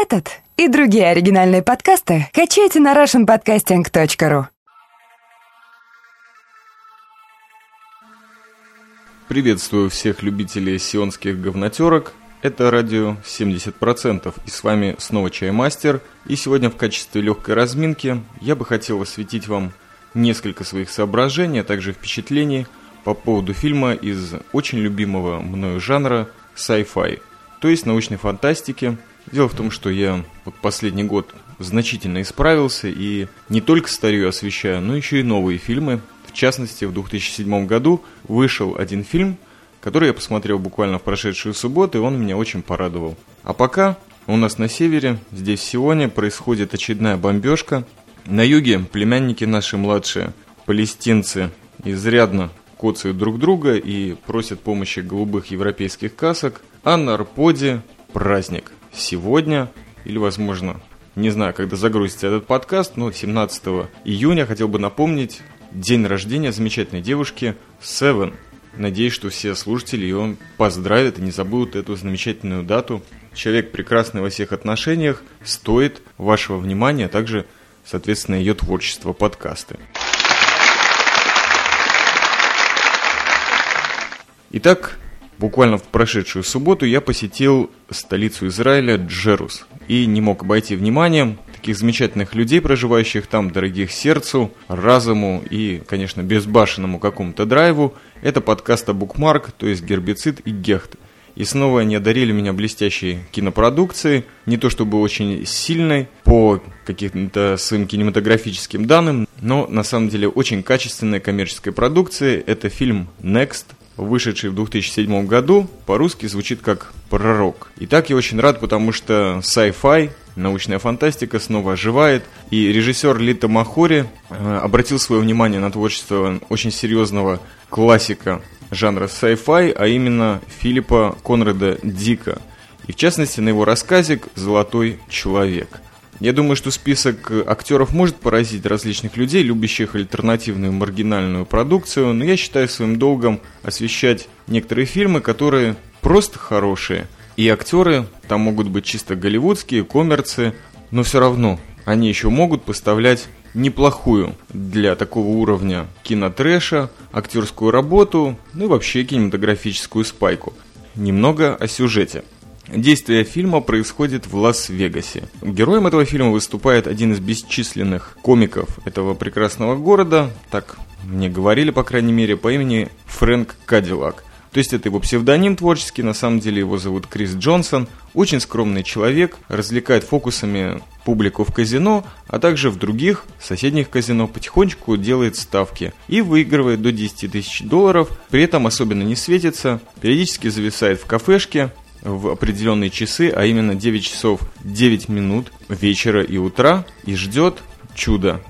Этот и другие оригинальные подкасты качайте на russianpodcasting.ru Приветствую всех любителей сионских говнотерок. Это радио 70%. И с вами снова Чаймастер. И сегодня в качестве легкой разминки я бы хотел осветить вам несколько своих соображений, а также впечатлений по поводу фильма из очень любимого мною жанра sci-fi, то есть научной фантастики. Дело в том, что я последний год значительно исправился и не только старью освещаю, но еще и новые фильмы. В частности, в 2007 году вышел один фильм, который я посмотрел буквально в прошедшую субботу, и он меня очень порадовал. А пока у нас на севере, здесь сегодня, происходит очередная бомбежка. На юге племянники наши младшие, палестинцы, изрядно коцают друг друга и просят помощи голубых европейских касок, а на Арподе праздник. Сегодня, или возможно, не знаю, когда загрузится этот подкаст, но 17 июня хотел бы напомнить день рождения замечательной девушки Seven – Надеюсь, что все слушатели ее поздравят и не забудут эту замечательную дату. Человек прекрасный во всех отношениях, стоит вашего внимания, а также, соответственно, ее творчество, подкасты. Итак, буквально в прошедшую субботу я посетил столицу Израиля Джерус и не мог обойти вниманием таких замечательных людей, проживающих там, дорогих сердцу, разуму и, конечно, безбашенному какому-то драйву. Это подкаста Букмарк, то есть гербицид и гехт. И снова они одарили меня блестящей кинопродукцией, не то чтобы очень сильной по каким-то своим кинематографическим данным, но на самом деле очень качественной коммерческой продукции. Это фильм Next, вышедший в 2007 году, по-русски звучит как «Пророк». И так я очень рад, потому что sci-fi, научная фантастика снова оживает, и режиссер Лита Махори э, обратил свое внимание на творчество очень серьезного классика жанра sci-fi, а именно Филиппа Конрада Дика, и в частности на его рассказик «Золотой человек». Я думаю, что список актеров может поразить различных людей, любящих альтернативную маргинальную продукцию, но я считаю своим долгом освещать некоторые фильмы, которые просто хорошие. И актеры там могут быть чисто голливудские, коммерцы, но все равно они еще могут поставлять неплохую для такого уровня кинотрэша, актерскую работу, ну и вообще кинематографическую спайку. Немного о сюжете. Действие фильма происходит в Лас-Вегасе. Героем этого фильма выступает один из бесчисленных комиков этого прекрасного города, так мне говорили, по крайней мере, по имени Фрэнк Кадиллак. То есть это его псевдоним творческий, на самом деле его зовут Крис Джонсон. Очень скромный человек, развлекает фокусами публику в казино, а также в других соседних казино потихонечку делает ставки и выигрывает до 10 тысяч долларов, при этом особенно не светится, периодически зависает в кафешке, в определенные часы, а именно 9 часов 9 минут вечера и утра, и ждет чудо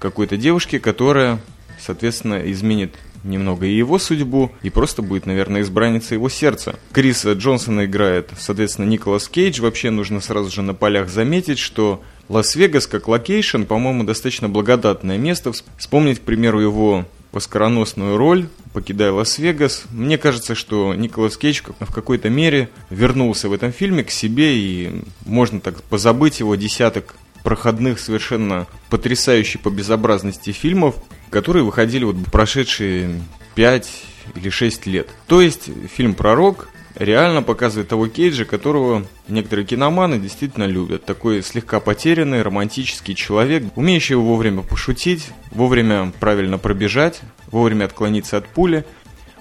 какой-то девушки, которая, соответственно, изменит немного и его судьбу, и просто будет, наверное, избранница его сердца. Криса Джонсона играет, соответственно, Николас Кейдж. Вообще нужно сразу же на полях заметить, что Лас-Вегас как location, по-моему, достаточно благодатное место. Вспомнить, к примеру, его оскароносную роль, покидая Лас-Вегас. Мне кажется, что Николас Кейдж в какой-то мере вернулся в этом фильме к себе, и можно так позабыть его десяток проходных, совершенно потрясающих по безобразности фильмов, которые выходили вот прошедшие 5 или 6 лет. То есть фильм «Пророк» реально показывает того Кейджа, которого некоторые киноманы действительно любят. Такой слегка потерянный, романтический человек, умеющий вовремя пошутить, вовремя правильно пробежать, вовремя отклониться от пули.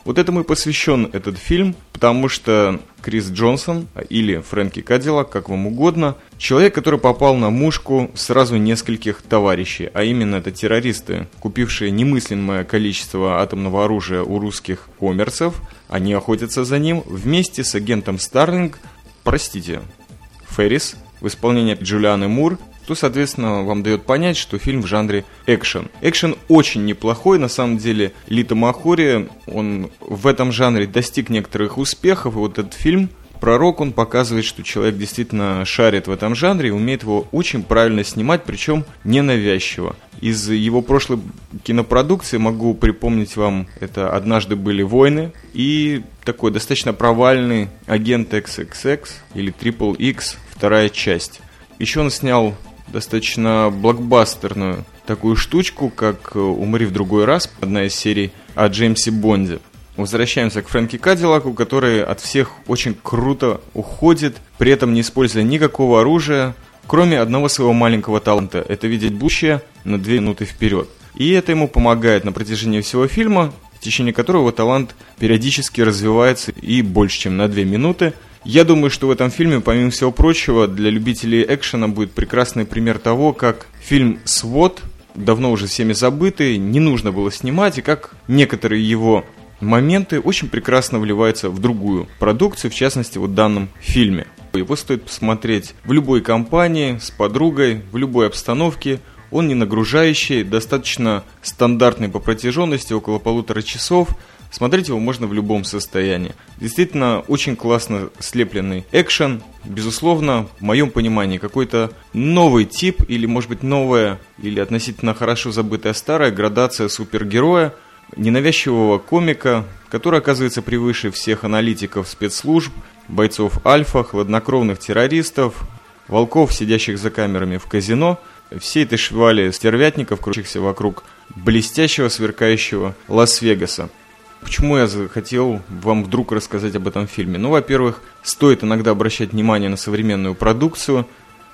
Вот этому и посвящен этот фильм, потому что Крис Джонсон или Фрэнки Кадиллак, как вам угодно, человек, который попал на мушку сразу нескольких товарищей, а именно это террористы, купившие немыслимое количество атомного оружия у русских коммерцев, они охотятся за ним вместе с агентом Старлинг, простите, Феррис, в исполнении Джулианы Мур, то, соответственно, вам дает понять, что фильм в жанре экшен. Экшен очень неплохой, на самом деле. Лита Махори, он в этом жанре достиг некоторых успехов, и вот этот фильм Пророк, он показывает, что человек действительно шарит в этом жанре и умеет его очень правильно снимать, причем ненавязчиво. Из его прошлой кинопродукции могу припомнить вам, это «Однажды были войны» и такой достаточно провальный «Агент XXX» или Triple X, вторая часть. Еще он снял достаточно блокбастерную такую штучку, как «Умри в другой раз», одна из серий о Джеймсе Бонде. Возвращаемся к Фрэнки Кадиллаку, который от всех очень круто уходит, при этом не используя никакого оружия, кроме одного своего маленького таланта – это видеть будущее на две минуты вперед. И это ему помогает на протяжении всего фильма, в течение которого талант периодически развивается и больше, чем на две минуты. Я думаю, что в этом фильме, помимо всего прочего, для любителей экшена будет прекрасный пример того, как фильм «Свод», давно уже всеми забытый, не нужно было снимать, и как некоторые его моменты очень прекрасно вливаются в другую продукцию, в частности, вот в данном фильме. Его стоит посмотреть в любой компании, с подругой, в любой обстановке. Он не нагружающий, достаточно стандартный по протяженности, около полутора часов. Смотреть его можно в любом состоянии. Действительно, очень классно слепленный экшен. Безусловно, в моем понимании, какой-то новый тип, или, может быть, новая, или относительно хорошо забытая старая градация супергероя – ненавязчивого комика, который оказывается превыше всех аналитиков спецслужб, бойцов Альфа, хладнокровных террористов, волков, сидящих за камерами в казино, всей этой швали стервятников, крутящихся вокруг блестящего, сверкающего Лас-Вегаса. Почему я захотел вам вдруг рассказать об этом фильме? Ну, во-первых, стоит иногда обращать внимание на современную продукцию,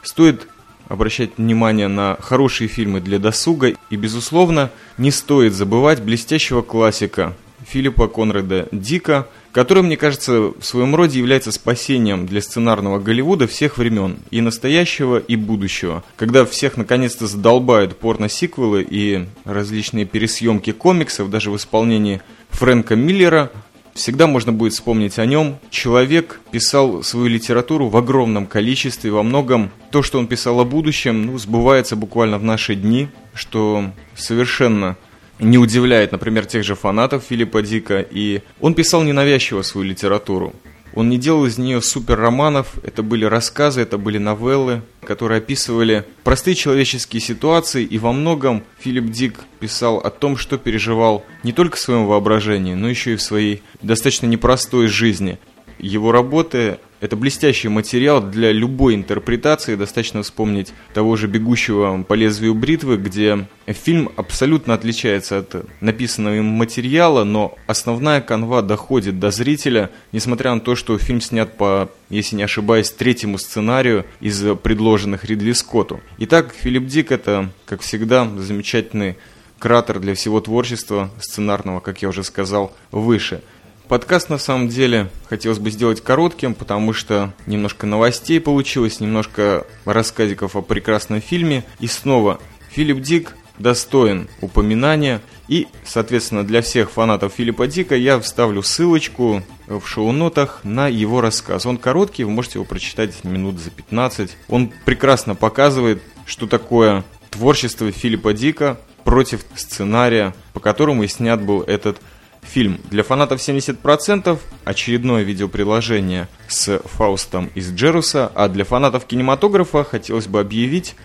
стоит обращать внимание на хорошие фильмы для досуга. И, безусловно, не стоит забывать блестящего классика Филиппа Конрада Дика, который, мне кажется, в своем роде является спасением для сценарного Голливуда всех времен, и настоящего, и будущего. Когда всех наконец-то задолбают порно-сиквелы и различные пересъемки комиксов, даже в исполнении Фрэнка Миллера, Всегда можно будет вспомнить о нем. Человек писал свою литературу в огромном количестве, во многом то, что он писал о будущем, ну, сбывается буквально в наши дни, что совершенно не удивляет, например, тех же фанатов Филиппа Дика. И он писал ненавязчиво свою литературу. Он не делал из нее супер романов, это были рассказы, это были новеллы, которые описывали простые человеческие ситуации, и во многом Филипп Дик писал о том, что переживал не только в своем воображении, но еще и в своей достаточно непростой жизни. Его работы это блестящий материал для любой интерпретации. Достаточно вспомнить того же «Бегущего по лезвию бритвы», где фильм абсолютно отличается от написанного им материала, но основная канва доходит до зрителя, несмотря на то, что фильм снят по, если не ошибаюсь, третьему сценарию из предложенных Ридли Скотту. Итак, Филипп Дик – это, как всегда, замечательный кратер для всего творчества сценарного, как я уже сказал, выше – Подкаст на самом деле хотелось бы сделать коротким, потому что немножко новостей получилось, немножко рассказиков о прекрасном фильме. И снова, Филипп Дик достоин упоминания. И, соответственно, для всех фанатов Филиппа Дика я вставлю ссылочку в шоу-нотах на его рассказ. Он короткий, вы можете его прочитать минут за 15. Он прекрасно показывает, что такое творчество Филиппа Дика против сценария, по которому и снят был этот Фильм для фанатов 70%, очередное видеоприложение с Фаустом из Джеруса, а для фанатов кинематографа хотелось бы объявить,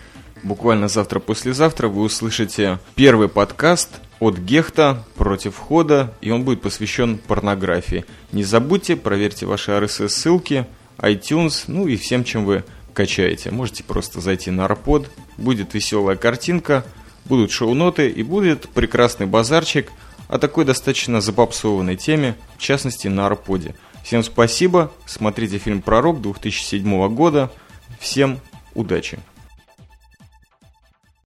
буквально завтра-послезавтра вы услышите первый подкаст от Гехта против входа, и он будет посвящен порнографии. Не забудьте, проверьте ваши RSS-ссылки, iTunes, ну и всем, чем вы качаете. Можете просто зайти на Арпод, будет веселая картинка, будут шоу-ноты и будет прекрасный базарчик – о такой достаточно запопсованной теме, в частности на Арподе. Всем спасибо, смотрите фильм «Пророк» 2007 года, всем удачи!